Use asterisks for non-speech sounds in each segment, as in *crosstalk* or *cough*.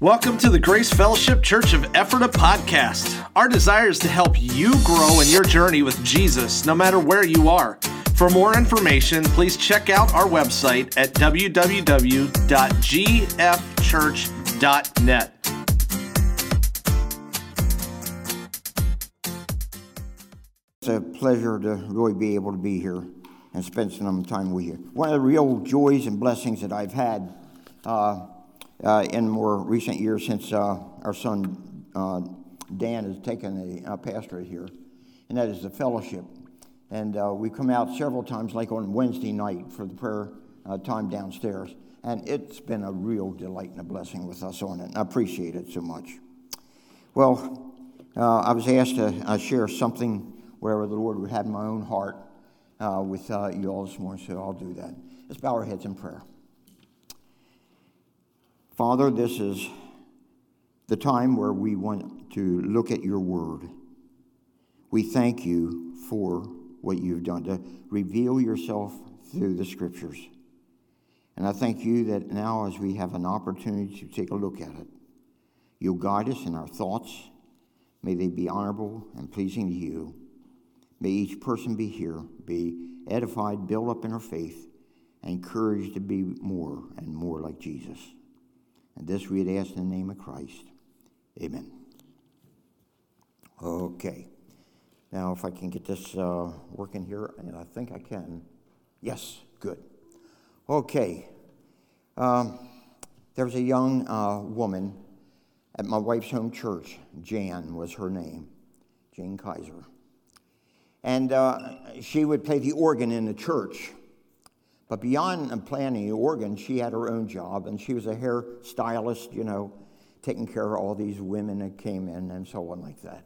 Welcome to the Grace Fellowship Church of Ephrata podcast. Our desire is to help you grow in your journey with Jesus, no matter where you are. For more information, please check out our website at www.gfchurch.net. It's a pleasure to really be able to be here and spend some time with you. One of the real joys and blessings that I've had uh, uh, in more recent years since uh, our son uh, Dan has taken a, pastorate here, and that is the fellowship. And uh, we come out several times, like on Wednesday night, for the prayer uh, time downstairs. And it's been a real delight and a blessing with us on it. And I appreciate it so much. Well, I was asked to share something wherever the Lord would have my own heart with you all this morning, so I'll do that. Let's bow our heads in prayer. Father, this is the time where we want to look at your word. We thank you for what you've done to reveal yourself through the scriptures. And I thank you that now, as we have an opportunity to take a look at it, you'll guide us in our thoughts. May they be honorable and pleasing to you. May each person be here, be edified, built up in our faith, and encouraged to be more and more like Jesus. And this we asked in the name of Christ. Amen. Okay. Now, if I can get this uh, working here, and I think I can. Yes, good. Okay. Um, there was a young uh, woman at my wife's home church. Jan was her name, Jane Kaiser. And uh, she would play the organ in the church. But beyond planning the organ, she had her own job, and she was a hair stylist, you know, taking care of all these women that came in and so on like that.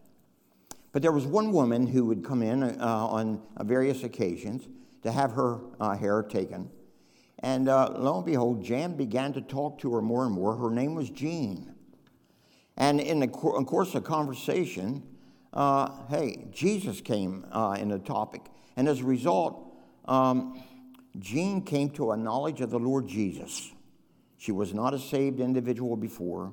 But there was one woman who would come in uh, on various occasions to have her uh, hair taken. And uh, lo and behold, Jan began to talk to her more and more. Her name was Jean. And in the co- course of conversation, uh, hey, Jesus came uh, in the topic. And as a result, um, Jean came to a knowledge of the Lord Jesus. She was not a saved individual before,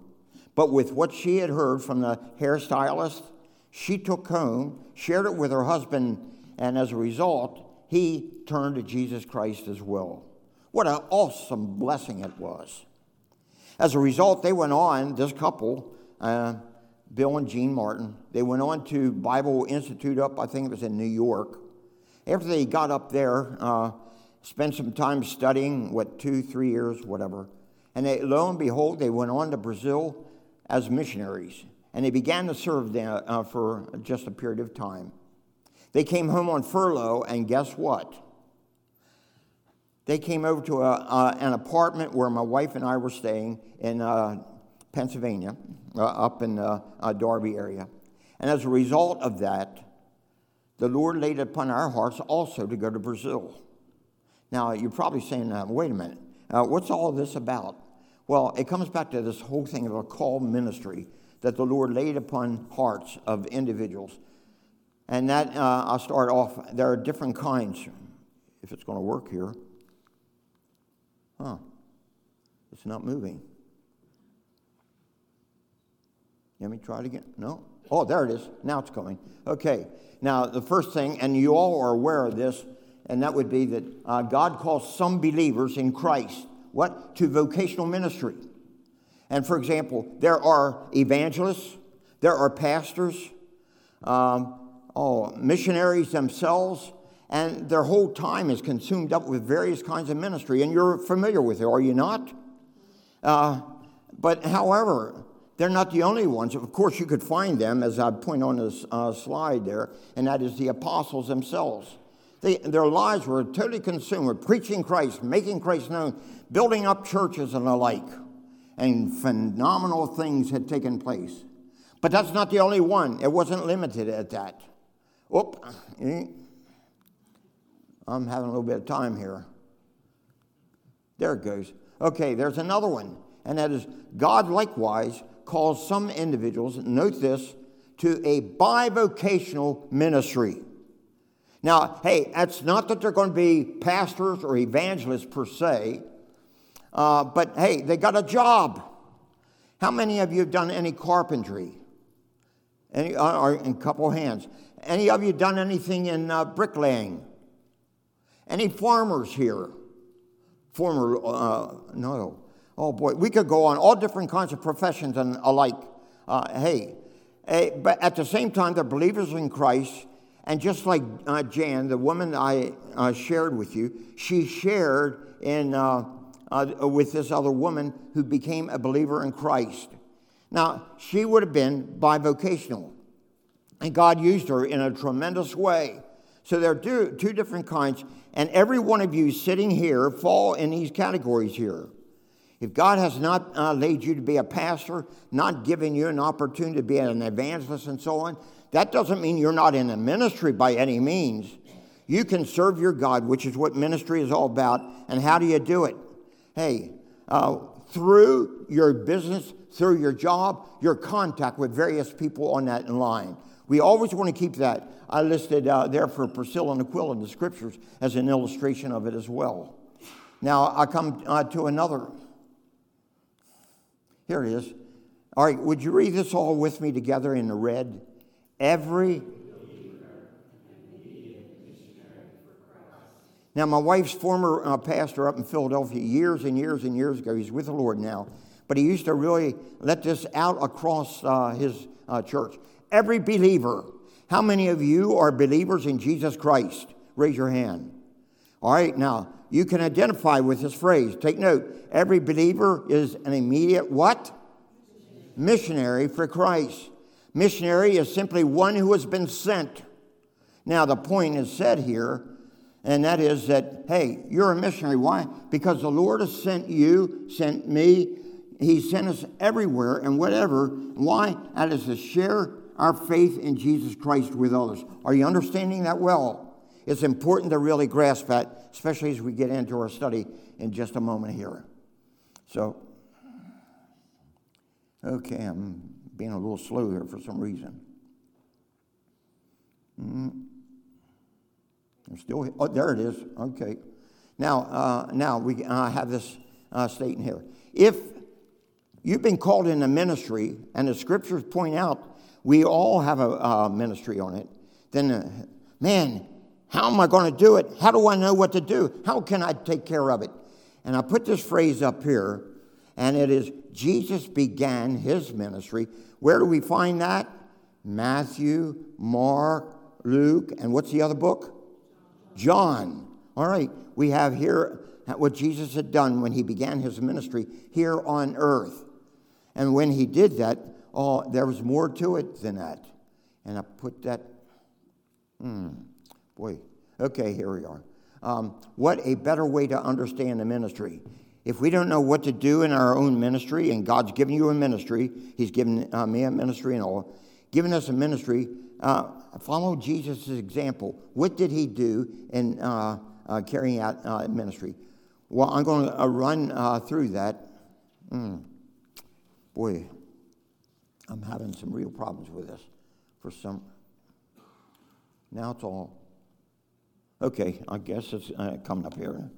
but with what she had heard from the hairstylist, she took home, shared it with her husband, and as a result, he turned to Jesus Christ as well. What an awesome blessing it was. As a result, they went on, this couple, uh, Bill and Jean Martin, they went on to Bible Institute up, I think it was in New York. After they got up there, uh, spent some time studying, what, two, three years, whatever. And they, lo and behold, they went on to Brazil as missionaries. And they began to serve there uh, for just a period of time. They came home on furlough, and guess what? They came over to a, uh, an apartment where my wife and I were staying in uh, Pennsylvania, uh, up in the uh, Darby area. And as a result of that, the Lord laid upon our hearts also to go to Brazil. Now, you're probably saying, uh, wait a minute, uh, what's all this about? Well, it comes back to this whole thing of a call ministry that the Lord laid upon hearts of individuals. And that, uh, I'll start off, there are different kinds, if it's going to work here. Huh, it's not moving. Let me try it again. No? Oh, there it is. Now it's coming. Okay. Now, the first thing, and you all are aware of this, and that would be that uh, God calls some believers in Christ, what? To vocational ministry. And for example, there are evangelists, there are pastors, um, oh, missionaries themselves, and their whole time is consumed up with various kinds of ministry. And you're familiar with it, are you not? Uh, but however, they're not the only ones. Of course, you could find them, as I point on this uh, slide there, and that is the apostles themselves. They, their lives were totally consumed with preaching Christ, making Christ known, building up churches and the like. And phenomenal things had taken place. But that's not the only one. It wasn't limited at that. Oop. Eh. I'm having a little bit of time here. There it goes. Okay, there's another one. And that is God likewise calls some individuals, note this, to a bivocational ministry. Now, hey, that's not that they're going to be pastors or evangelists per se, uh, but hey, they got a job. How many of you have done any carpentry? Any, uh, or in couple hands. Any of you done anything in uh, bricklaying? Any farmers here? Former, uh, no. Oh boy, we could go on all different kinds of professions and alike. Uh, hey, hey, but at the same time, they're believers in Christ. And just like uh, Jan, the woman I uh, shared with you, she shared in uh, with this other woman who became a believer in Christ. Now, she would have been bivocational, and God used her in a tremendous way. So there are two, two different kinds, and every one of you sitting here fall in these categories here. If God has not uh, laid you to be a pastor, not given you an opportunity to be an evangelist and so on, that doesn't mean you're not in a ministry by any means. You can serve your God, which is what ministry is all about. And how do you do it? Hey, uh, through your business, through your job, your contact with various people on that line. We always want to keep that. I listed uh, there for Priscilla and Aquila in the scriptures as an illustration of it as well. Now I come uh, to another. Here it is. All right, would you read this all with me together in the red? Every Now, my wife's former uh, pastor up in Philadelphia years and years and years ago, he's with the Lord now, but he used to really let this out across uh, his uh, church. Every believer, how many of you are believers in Jesus Christ? Raise your hand. All right, now you can identify with this phrase. Take note. Every believer is an immediate what? Missionary for Christ. Missionary is simply one who has been sent. Now, the point is said here and that is that, hey, you're a missionary. Why? Because the Lord has sent you, sent me. He sent us everywhere and whatever. Why? That is to share our faith in Jesus Christ with others. Are you understanding that well? It's important to really grasp that, especially as we get into our study in just a moment here. So, okay, I'm being a little slow here for some reason. Mm-hmm. I'm still, oh, there it is. Okay. Now, uh, now we uh, have this uh, statement here. If you've been called in a ministry, and the scriptures point out we all have a, a ministry on it, then, uh, man, how am I going to do it? How do I know what to do? How can I take care of it? And I put this phrase up here, and it is Jesus began his ministry. Where do we find that? Matthew, Mark, Luke, and what's the other book? John. All right, we have here what Jesus had done when he began his ministry here on earth. And when he did that, oh, there was more to it than that. And I put that, hmm, boy, okay, here we are. Um, what a better way to understand the ministry. If we don't know what to do in our own ministry, and God's given you a ministry, He's given uh, me a ministry and all, given us a ministry, uh, follow Jesus' example. What did he do in uh, uh, carrying out uh, ministry? Well, I'm going to uh, run through that. Mm. Boy, I'm having some real problems with this for some. Now it's all. Okay, I guess it's coming up here.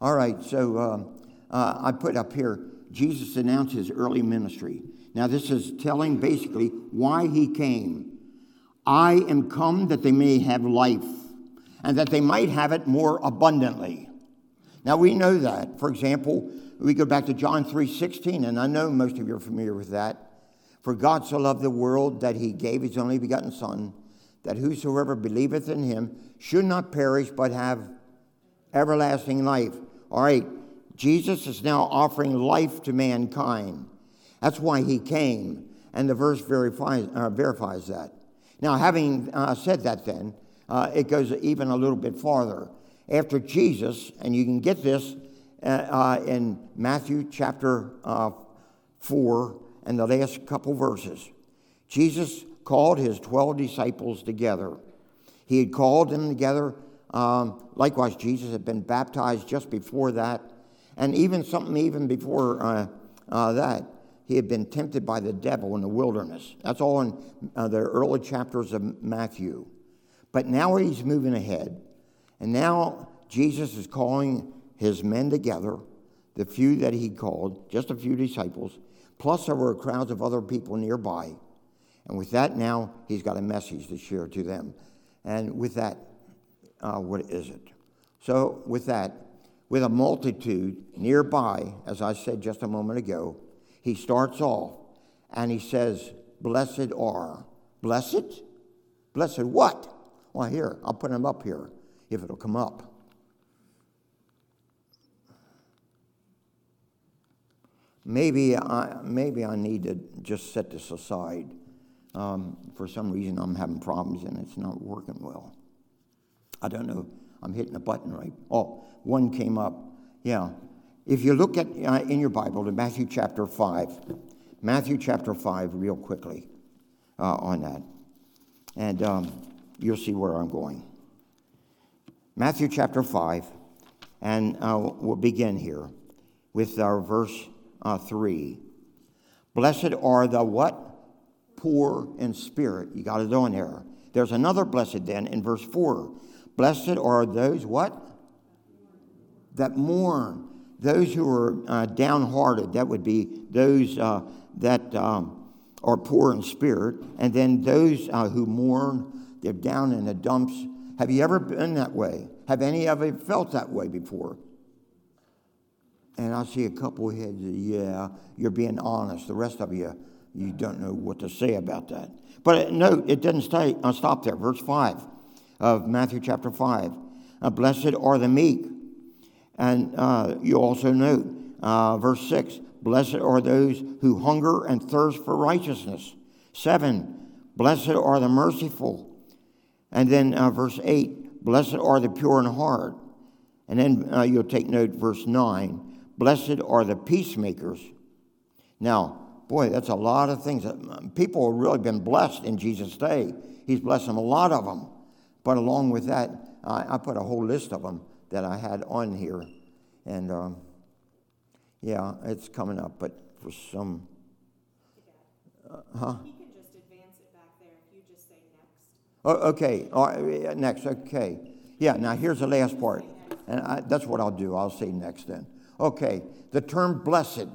All right, so um, Uh, I put up here Jesus announced his early ministry. Now, this is telling basically why he came I am come that they may have life, and that they might have it more abundantly. Now we know that. For example, we go back to John 3:16, and I know most of you are familiar with that. For God so loved the world that he gave his only begotten Son, that whosoever believeth in him should not perish but have everlasting life. All right, Jesus is now offering life to mankind. That's why he came, and the verse verifies, uh, verifies that. Now, having uh, said that, then, uh, it goes even a little bit farther. After Jesus, and you can get this uh, uh in Matthew chapter uh, 4 and the last couple verses, Jesus called his 12 disciples together. He had called them together. Um, likewise, Jesus had been baptized just before that, and even something even before uh, that he had been tempted by the devil in the wilderness. That's all in uh, the early chapters of Matthew. But now he's moving ahead, and now Jesus is calling his men together, the few that he called, just a few disciples. Plus, there were crowds of other people nearby. And with that, now he's got a message to share to them. And with that, uh, what is it? So, with that, with a multitude nearby, as I said just a moment ago, he starts off and he says, Blessed are. Blessed? Blessed what? Well, here, I'll put them up here if it'll come up. Maybe I, maybe I need to just set this aside. Um, for some reason, I'm having problems and it's not working well. I don't know. I'm hitting the button right. Oh, one came up. Yeah. If you look at uh, in your Bible to Matthew chapter 5, Matthew chapter 5, real quickly uh, on that. And um, you'll see where I'm going. Matthew chapter 5, and uh, we'll begin here with our verse uh, 3. Blessed are the what? Poor in spirit. You got it on there. There's another blessed then in verse 4. Blessed are those what? That mourn. Those who are uh, downhearted. That would be those uh, that um, are poor in spirit. And then those uh, who mourn, they're down in the dumps. Have you ever been that way? Have any of you felt that way before? And I see a couple heads, yeah, you're being honest. The rest of you, you don't know what to say about that. But no, it doesn't stay, uh, stop there. Verse 5 of Matthew chapter 5. Uh, Blessed are the meek. And uh, you also note, uh, verse 6 Blessed are those who hunger and thirst for righteousness. 7 Blessed are the merciful. And then uh, verse 8 Blessed are the pure in heart. And then uh, you'll take note, verse 9 Blessed are the peacemakers. Now, boy, that's a lot of things. That people have really been blessed in Jesus' day. He's blessed them, a lot of them. But along with that, I, I put a whole list of them that I had on here. And um, yeah, it's coming up, but for some. Uh, huh? He can just advance it back there if you just say next. Oh, okay, next, okay. Yeah, now here's the last part. And I, that's what I'll do. I'll say next then. Okay, the term blessed,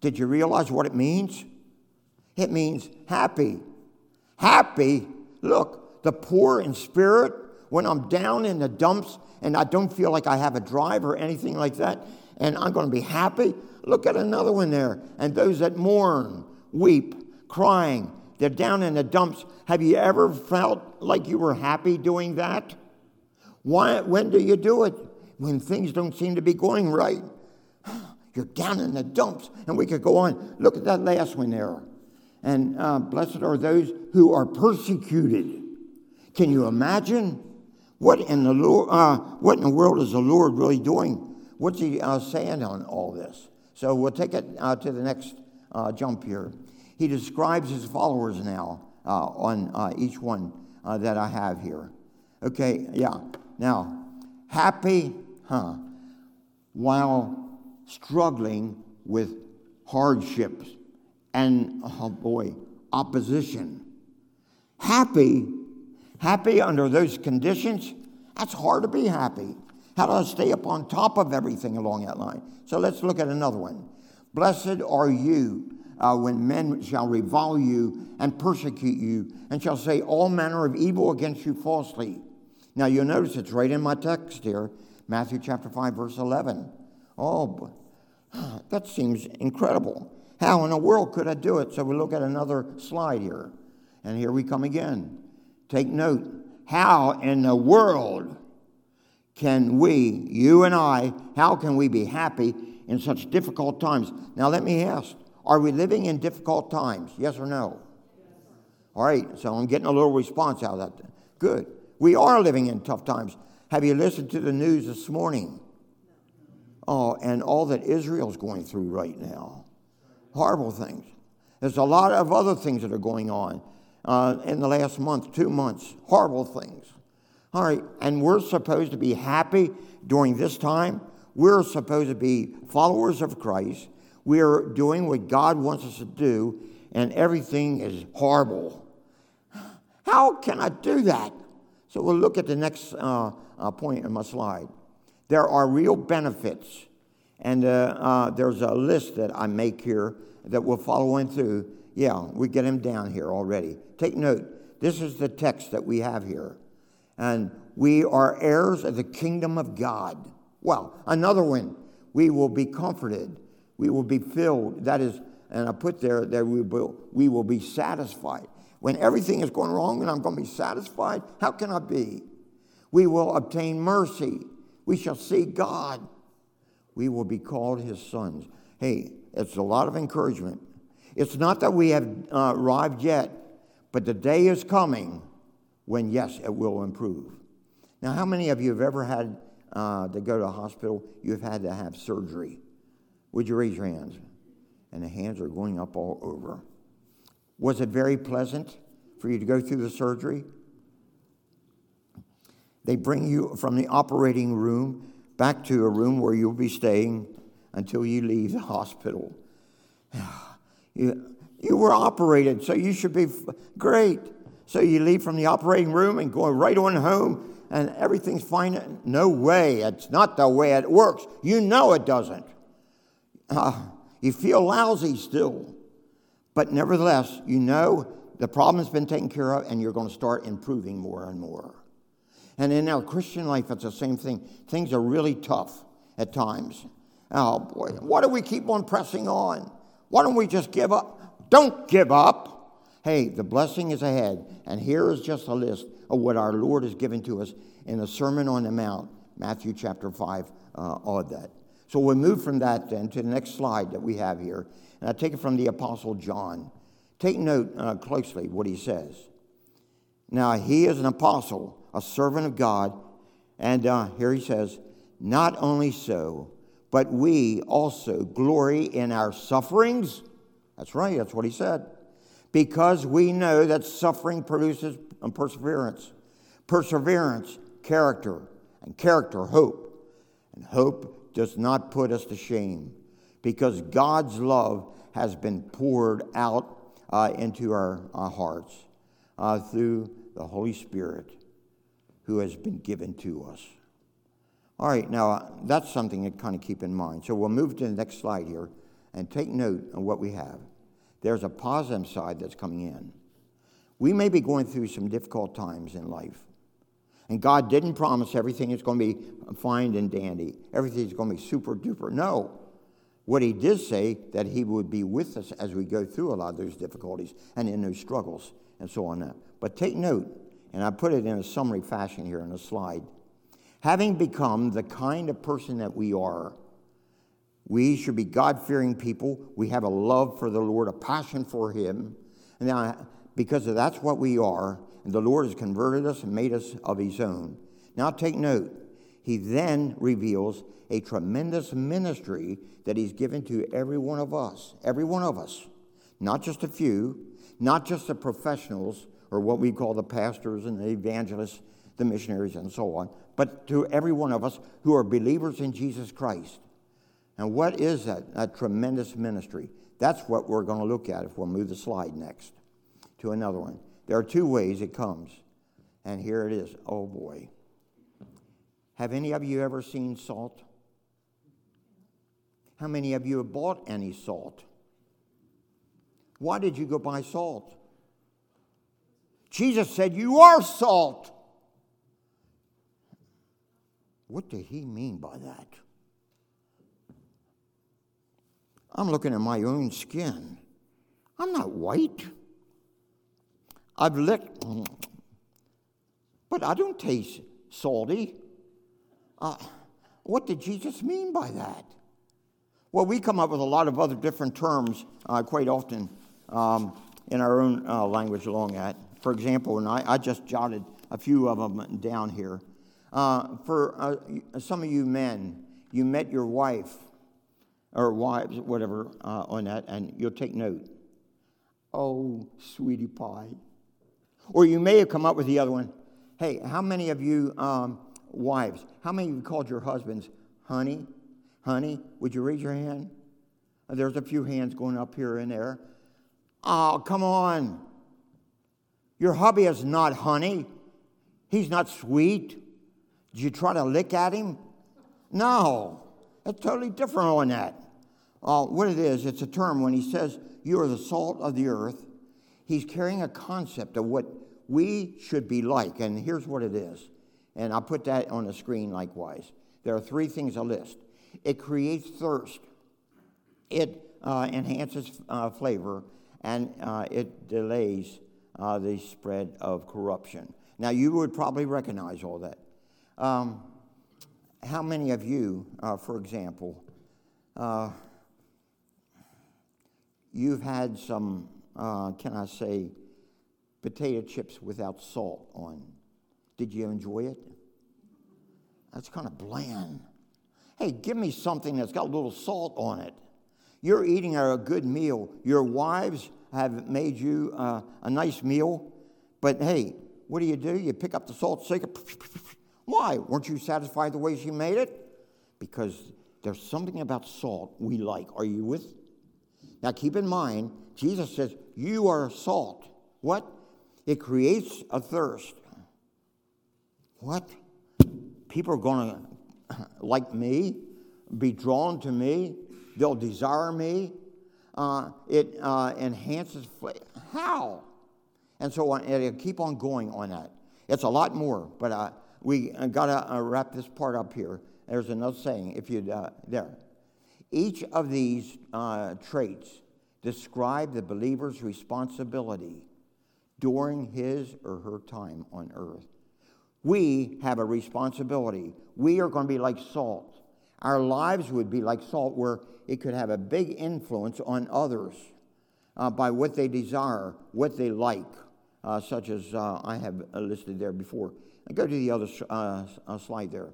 did you realize what it means? It means happy. Happy. Look, the poor in spirit, when I'm down in the dumps and I don't feel like I have a drive or anything like that, and I'm going to be happy. Look at another one there. And those that mourn, weep, crying, they're down in the dumps. Have you ever felt like you were happy doing that? Why, when do you do it? When things don't seem to be going right. *sighs* You're down in the dumps. And we could go on. Look at that last one there. And uh, blessed are those who are persecuted. Can you imagine? What in the, Lord, uh, what in the world is the Lord really doing? What's he uh, saying on all this? So we'll take it uh, to the next uh, jump here. He describes his followers now uh, on each one that I have here. Okay, yeah. Now, happy, huh? While struggling with hardships and, oh boy, opposition. Happy, happy under those conditions, that's hard to be happy. How do I stay up on top of everything along that line? So let's look at another one. Blessed are you uh, when men shall revile you and persecute you, and shall say all manner of evil against you falsely. Now you'll notice it's right in my text here, Matthew chapter 5, verse 11. Oh, *sighs* that seems incredible. How in the world could I do it? So we look at another slide here. And here we come again. Take note. How in the world can we, you and I, how can we be happy in such difficult times? Now, let me ask are we living in difficult times? Yes or no? All right, so I'm getting a little response out of that. Good. We are living in tough times. Have you listened to the news this morning? Oh, and all that Israel's going through right now. Horrible things. There's a lot of other things that are going on uh, in the last month, two months. Horrible things. All right, and we're supposed to be happy during this time. We're supposed to be followers of Christ. We're doing what God wants us to do, and everything is horrible. How can I do that? So we'll look at the next uh, uh, point in my slide. There are real benefits And uh, uh, there's a list that I make here that we'll follow in through. Yeah, we get him down here already. Take note. This is the text that we have here. And we are heirs of the kingdom of God. Well, another one. We will be comforted. We will be filled. That is, and I put there that we will, we will be satisfied. When everything is going wrong and I'm going to be satisfied, how can I be? We will obtain mercy. We shall see God. We will be called his sons. Hey, it's a lot of encouragement. It's not that we have uh, arrived yet, but the day is coming when, yes, it will improve. Now, how many of you have ever had uh, to go to a hospital? You've had to have surgery. Would you raise your hands? And the hands are going up all over. Was it very pleasant for you to go through the surgery? They bring you from the operating room back to a room where you'll be staying until you leave the hospital. *sighs* You, you were operated, so you should be great. So you leave from the operating room and go right on home, and everything's fine. No way. It's not the way it works. You know it doesn't. Uh, you feel lousy still. But nevertheless, you know the problem's been taken care of, and you're going to start improving more and more. And in our Christian life, it's the same thing. Things are really tough at times. Oh boy, why do we keep on pressing on? Why don't we just give up? Don't give up. Hey, the blessing is ahead. And here is just a list of what our Lord has given to us in the Sermon on the Mount, Matthew chapter 5, uh, all that. So we'll move from that then to the next slide that we have here. And I take it from the Apostle John. Take note uh, closely what he says. Now, he is an apostle a servant of God. And uh, here he says, Not only so, but we also glory in our sufferings. That's right, that's what he said. Because we know that suffering produces perseverance, perseverance, character, and character, hope. And hope does not put us to shame because God's love has been poured out uh, into our, our hearts uh, through the Holy Spirit who has been given to us. All right, now that's something to kind of keep in mind. So we'll move to the next slide here and take note of what we have. There's a positive side that's coming in. We may be going through some difficult times in life. And God didn't promise everything is going to be fine and dandy. Everything's going to be super duper. No. What he did say that he would be with us as we go through a lot of those difficulties and in those struggles and so on. But take note, and I put it in a summary fashion here in a slide. Having become the kind of person that we are, we should be God fearing people. We have a love for the Lord, a passion for Him. And now, because that's what we are, and the Lord has converted us and made us of His own. Now, take note. He then reveals a tremendous ministry that He's given to every one of us, every one of us, not just a few, not just the professionals, or what we call the pastors and the evangelists, the missionaries, and so on, but to every one of us who are believers in Jesus Christ. And what is that? That tremendous ministry. That's what we're going to look at if we'll move the slide next to another one. There are two ways it comes. And here it is. Oh boy. Have any of you ever seen salt? How many of you have bought any salt? Why did you go buy salt? Jesus said, You are salt. What did he mean by that? I'm looking at my own skin. I'm not white. I've licked, but I don't taste salty. Uh, what did Jesus mean by that? Well, we come up with a lot of other different terms uh, quite often um, in our own uh, language along that. For example, and I, I just jotted a few of them down here. Uh, for uh, some of you men, you met your wife or wives, whatever, uh, on that, and you'll take note. Oh, sweetie pie. Or you may have come up with the other one. Hey, how many of you um, wives, how many of you called your husbands honey? Honey, would you raise your hand? There's a few hands going up here and there. Oh, come on. Your hubby is not honey. He's not sweet. Did you try to lick at him? No. It's totally different on that. Uh, what it is, it's a term when he says you are the salt of the earth, he's carrying a concept of what we should be like. And here's what it is. And I'll put that on the screen likewise. There are three things I list it creates thirst, it uh, enhances uh, flavor, and uh, it delays uh, the spread of corruption. Now, you would probably recognize all that. Um, how many of you, uh, for example, uh, you've had some, can I say, potato chips without salt on? Did you enjoy it? That's kind of bland. Hey, give me something that's got a little salt on it. You're eating a good meal. Your wives have made you uh, a nice meal, but hey, what do you do? You pick up the salt shaker. Why? Weren't you satisfied the way she made it? Because there's something about salt we like. Are you with? Now keep in mind, Jesus says, You are salt. What? It creates a thirst. What? People are going to *clears throat* like me, be drawn to me, they'll desire me. Uh, it uh, enhances. How? And so on, it'll keep on going on that. It's a lot more, but uh, we got to uh, wrap this part up here. There's another saying, if you uh, there. Each of these uh, traits describe the believer's responsibility during his or her time on earth. We have a responsibility. We are going to be like salt. Our lives would be like salt, where it could have a big influence on others uh, by what they desire, what they like, uh, such as uh, I have listed there before. I go to the other uh, uh, slide there.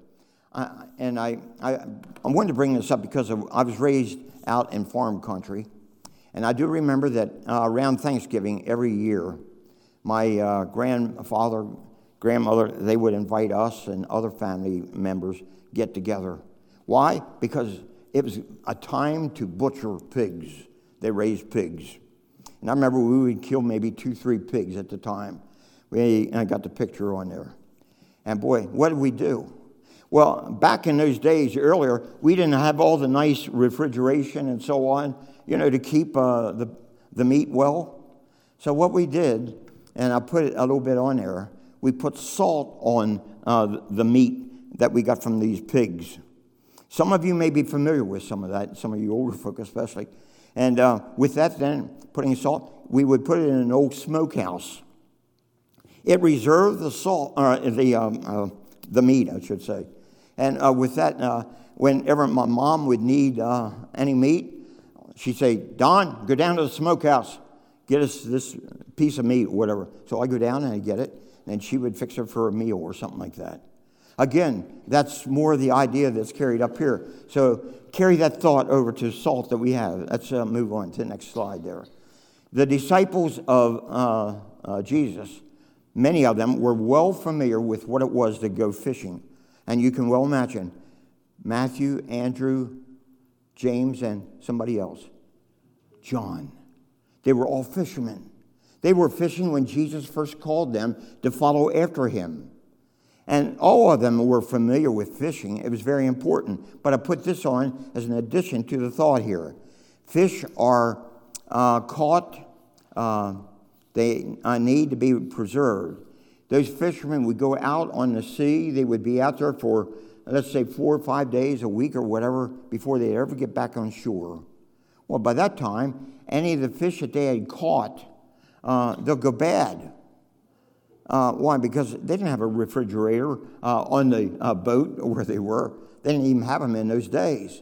and I, I, I wanted to bring this up because I was raised out in farm country. And I do remember that uh, around Thanksgiving every year, my grandfather, grandmother, they would invite us and other family members get together. Why? Because it was a time to butcher pigs. They raised pigs. And I remember we would kill maybe two, three pigs at the time. We, I got the picture on there. And boy, what did we do? Well, back in those days earlier, we didn't have all the nice refrigeration and so on, you know, to keep uh, the, the meat well. So what we did, and I put it a little bit on there, we put salt on uh, the meat that we got from these pigs. Some of you may be familiar with some of that, some of you older folk especially. And uh, with that, then, putting salt, we would put it in an old smokehouse. It reserved the salt, or uh, the, um, uh, the meat, I should say. And uh, with that, uh, whenever my mom would need uh, any meat, she'd say, Don, go down to the smokehouse, get us this piece of meat or whatever. So I go down and I get it, and she would fix it for a meal or something like that. Again, that's more the idea that's carried up here. So carry that thought over to salt that we have. Let's move on to the next slide there. The disciples of Jesus, many of them were well familiar with what it was to go fishing. And you can well imagine Matthew, Andrew, James, and somebody else. John. They were all fishermen. They were fishing when Jesus first called them to follow after him. And all of them were familiar with fishing. It was very important. But I put this on as an addition to the thought here. Fish are uh, caught, uh, they need to be preserved. Those fishermen would go out on the sea, they would be out there for, let's say, four or five days, a week, or whatever, before they'd ever get back on shore. Well, by that time, any of the fish that they had caught, uh, they'll go bad. Uh, why? Because they didn't have a refrigerator uh, on the uh, boat *laughs* where they were. They didn't even have them in those days.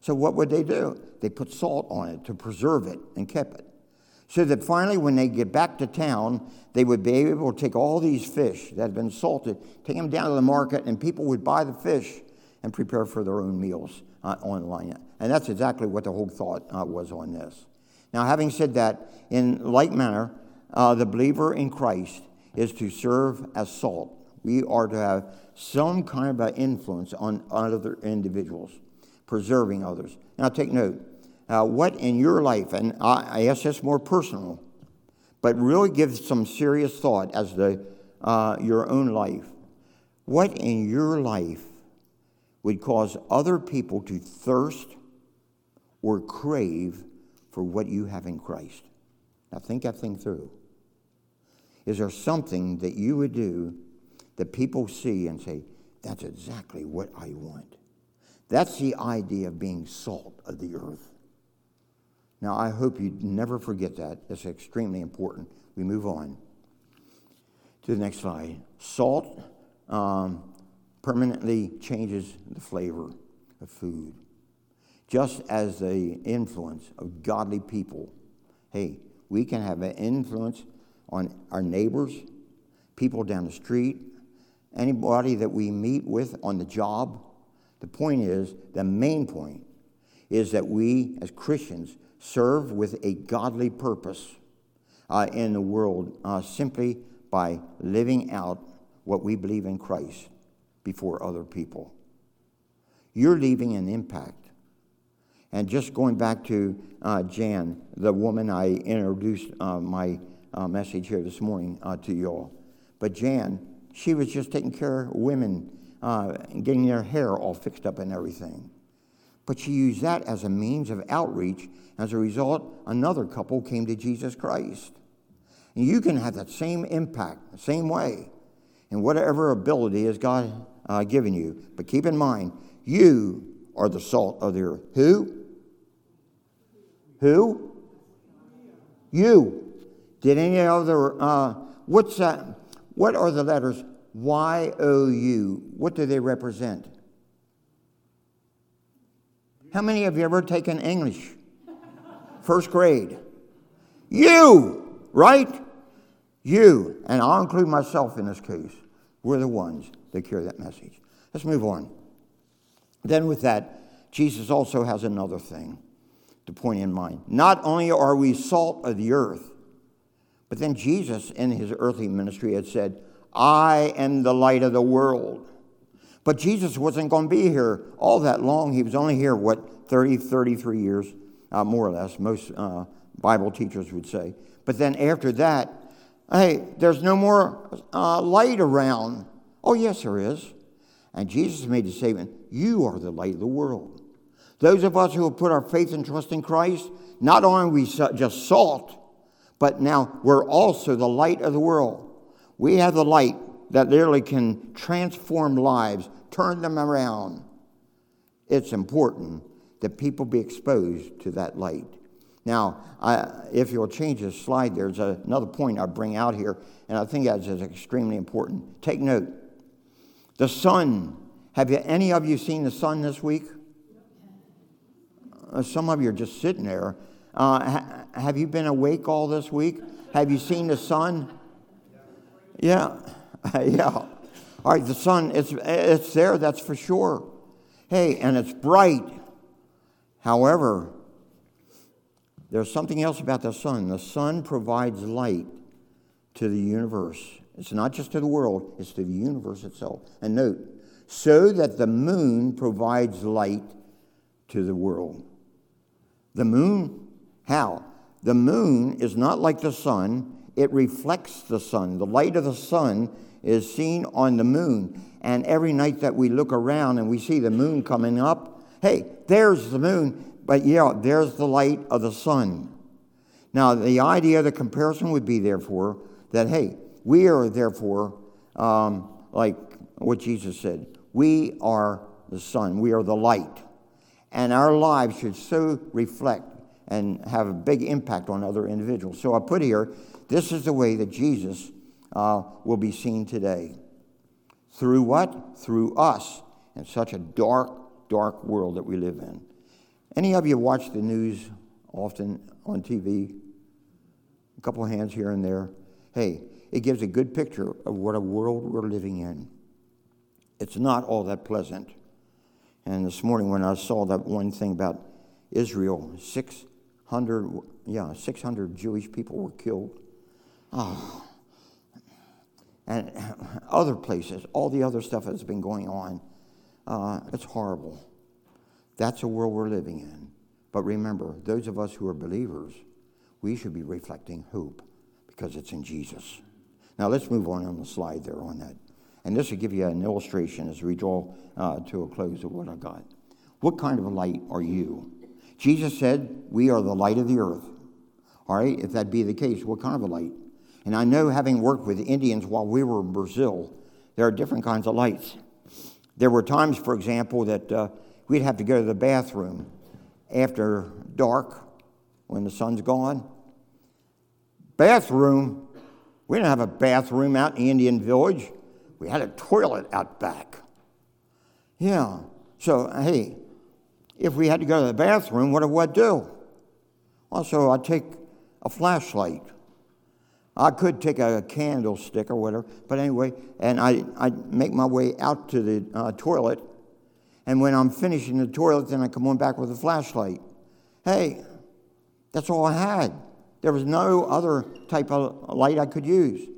So what would they do? They put salt on it to preserve it and keep it. So that finally, when they get back to town, they would be able to take all these fish that had been salted, take them down to the market, and people would buy the fish and prepare for their own meals uh, online. And that's exactly what the whole thought uh, was on this. Now, having said that, in like manner, uh, the believer in Christ is to serve as salt. We are to have some kind of an influence on, other individuals, preserving others. Now, take note uh, what in your life, and I, I ask this more personal, but really give some serious thought as to uh, your own life. What in your life would cause other people to thirst or crave for what you have in Christ. Now, think that thing through. Is there something that you would do that people see and say, that's exactly what I want? That's the idea of being salt of the earth. Now, I hope you never forget that. It's extremely important. We move on to the next slide. Salt um, permanently changes the flavor of food. Just as the influence of godly people, hey, we can have an influence on our neighbors, people down the street, anybody that we meet with on the job. The point is, the main point is that we as Christians serve with a godly purpose uh, in the world uh, simply by living out what we believe in Christ before other people. You're leaving an impact. And just going back to uh, Jan, the woman I introduced uh, my uh, message here this morning uh, to you all. But Jan, she was just taking care of women, getting their hair all fixed up and everything. But she used that as a means of outreach. As a result, another couple came to Jesus Christ. And you can have that same impact, the same way, in whatever ability has God uh, given you. But keep in mind, you are the salt of the earth. Who? Who? You. Did any other, uh, what's that? What are the letters Y O U? What do they represent? How many of you ever taken English? First grade. You, right? You, and I'll include myself in this case. We're the ones that carry that message. Let's move on. Then, with that, Jesus also has another thing to point in mind. Not only are we salt of the earth, but then Jesus, in his earthly ministry, had said, I am the light of the world. But Jesus wasn't going to be here all that long. He was only here, what, 30, 33 years, uh, more or less, most uh, Bible teachers would say. But then after that, hey, there's no more uh, light around. Oh, yes, there is. And Jesus made the statement, You are the light of the world. Those of us who have put our faith and trust in Christ, not only are we just salt, but now we're also the light of the world. We have the light that literally can transform lives, turn them around. It's important that people be exposed to that light. Now, I, if you'll change the slide, there's a, another point I bring out here, and I think that's extremely important. Take note. The sun. Have you, any of you seen the sun this week? Uh, some of you are just sitting there. Uh, ha- have you been awake all this week? Have you seen the sun? Yeah, *laughs* yeah. All right, the sun, it's, it's there, that's for sure. Hey, and it's bright. However, there's something else about the sun. The sun provides light to the universe. It's not just to the world, it's to the universe itself. And note, so that the moon provides light to the world. The moon, how? The moon is not like the sun, it reflects the sun. The light of the sun is seen on the moon. And every night that we look around and we see the moon coming up, hey, there's the moon. But yeah, there's the light of the sun. Now, the idea, the comparison would be, therefore, that, hey, we are, therefore, um, like what Jesus said, we are the sun, we are the light. And our lives should so reflect and have a big impact on other individuals. So I put here, this is the way that Jesus uh, will be seen today. Through what? Through us in such a dark, dark world that we live in. Any of you watch the news often on TV? A couple of hands here and there. Hey, it gives a good picture of what a world we're living in. It's not all that pleasant. And this morning, when I saw that one thing about Israel, 600, yeah, 600 Jewish people were killed. Oh. And *clears throat* other places, all the other stuff that's been going on, uh, it's horrible. That's the world we're living in. But remember, those of us who are believers, we should be reflecting hope because it's in Jesus. Now let's move on on the slide there on that. And this will give you an illustration as we draw uh, to a close of what I got. What kind of a light are you? Jesus said, We are the light of the earth. All right, if that be the case, what kind of a light? And I know having worked with Indians while we were in Brazil, there are different kinds of lights. There were times, for example, that uh, we'd have to go to the bathroom after dark when the sun's gone. Bathroom, we didn't have a bathroom out in the Indian village. We had a toilet out back. Yeah. So, hey, if we had to go to the bathroom, what do I do? Also, I'd take a flashlight. I could take a candlestick or whatever, but anyway, and I, I'd make my way out to the uh, toilet. And when I'm finishing the toilet, then I come on back with a flashlight. Hey, that's all I had. There was no other type of light I could use.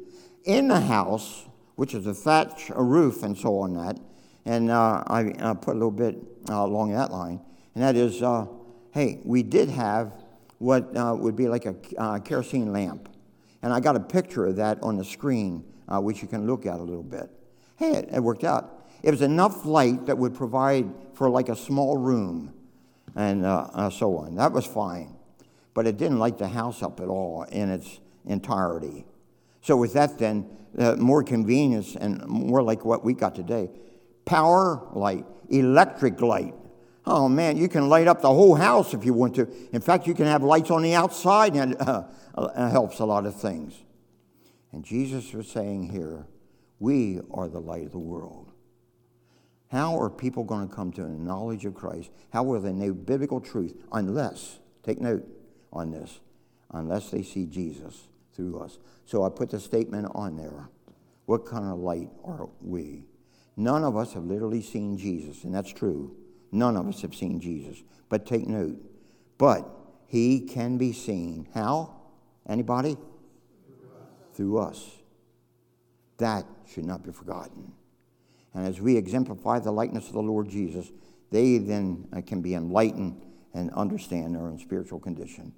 In the house, which is a thatch, a roof, and so on that, and uh, I put a little bit uh, along that line, and that is, uh, hey, we did have what uh, would be like a uh, kerosene lamp. And I got a picture of that on the screen, uh, which you can look at a little bit. Hey, it, it, worked out. It was enough light that would provide for like a small room and uh, uh, so on. That was fine. But it didn't light the house up at all in its entirety. So, with that, then, uh, more convenience and more like what we got today power light, electric light. Oh man, you can light up the whole house if you want to. In fact, you can have lights on the outside, and uh, uh, helps a lot of things. And Jesus was saying here, we are the light of the world. How are people going to come to a knowledge of Christ? How will they know biblical truth unless, take note on this, unless they see Jesus through us? So I put the statement on there. What kind of light are we? None of us have literally seen Jesus, and that's true. None of us have seen Jesus. But take note. But he can be seen. How? Anybody? Through us. That should not be forgotten. And as we exemplify the likeness of the Lord Jesus, they then uh, can be enlightened and understand their own spiritual condition.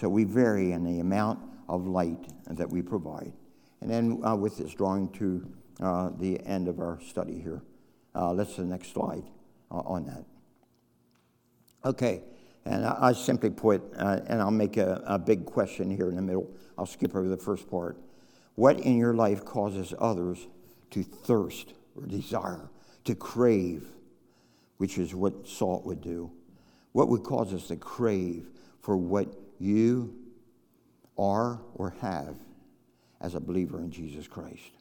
So we vary in the amount of light that we provide. And then uh, with this drawing to uh, the end of our study here, uh, let's the next slide uh, on that. Okay, and I, I simply put, uh, and I'll make a, a big question here in the middle. I'll skip over the first part. What in your life causes others to thirst or desire, to crave, which is what salt would do? What would cause us to crave for what you are or have as a believer in Jesus Christ?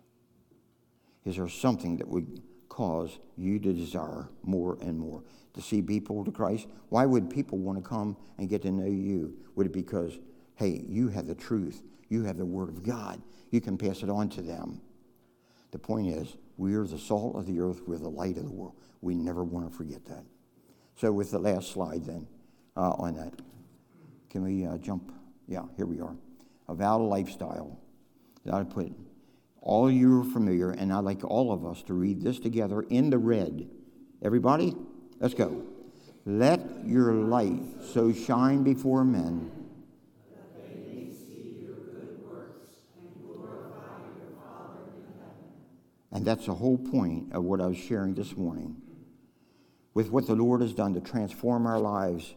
Is there something that would cause you to desire more and more? To see people to Christ? Why would people want to come and get to know you? Would it be because, hey, you have the truth, you have the Word of God, you can pass it on to them? The point is, we are the salt of the earth, we're the light of the world. We never want to forget that. So, with the last slide then uh, on that, can we uh, jump? Yeah, here we are. A vow lifestyle. I put all you are familiar, and I'd like all of us to read this together in the red. Everybody? Let's go. Let your light so shine before men. And that's the whole point of what I was sharing this morning. With what the Lord has done to transform our lives,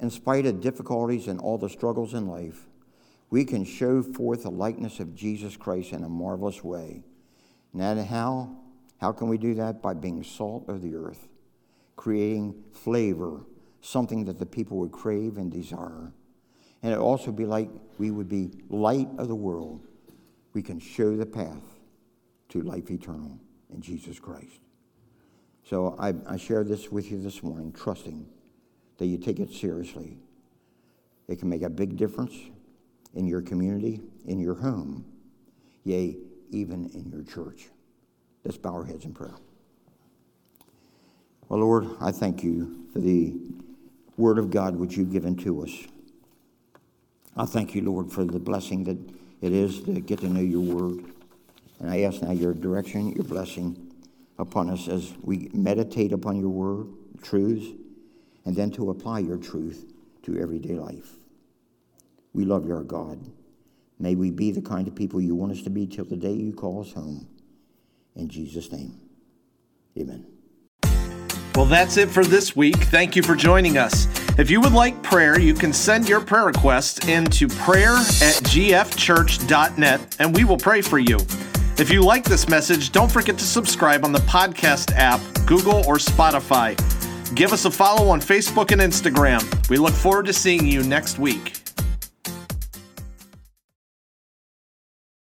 in spite of difficulties and all the struggles in life, we can show forth the likeness of Jesus Christ in a marvelous way. And how? How can we do that? By being salt of the earth creating flavor, something that the people would crave and desire. And it also be like we would be light of the world. We can show the path to life eternal in Jesus Christ. So I, I share this with you this morning, trusting that you take it seriously. It can make a big difference in your community, in your home, yea, even in your church. Let's bow our heads in prayer. Well, Lord, I thank you for the word of God which you've given to us. I thank you, Lord, for the blessing that it is to get to know your word. And I ask now your direction, your blessing upon us as we meditate upon your word, truths, and then to apply your truth to everyday life. We love your God. May we be the kind of people you want us to be till the day you call us home. In Jesus' name, amen. Well, that's it for this week. Thank you for joining us. If you would like prayer, you can send your prayer request into prayer at gfchurch.net and we will pray for you. If you like this message, don't forget to subscribe on the podcast app, Google, or Spotify. Give us a follow on Facebook and Instagram. We look forward to seeing you next week.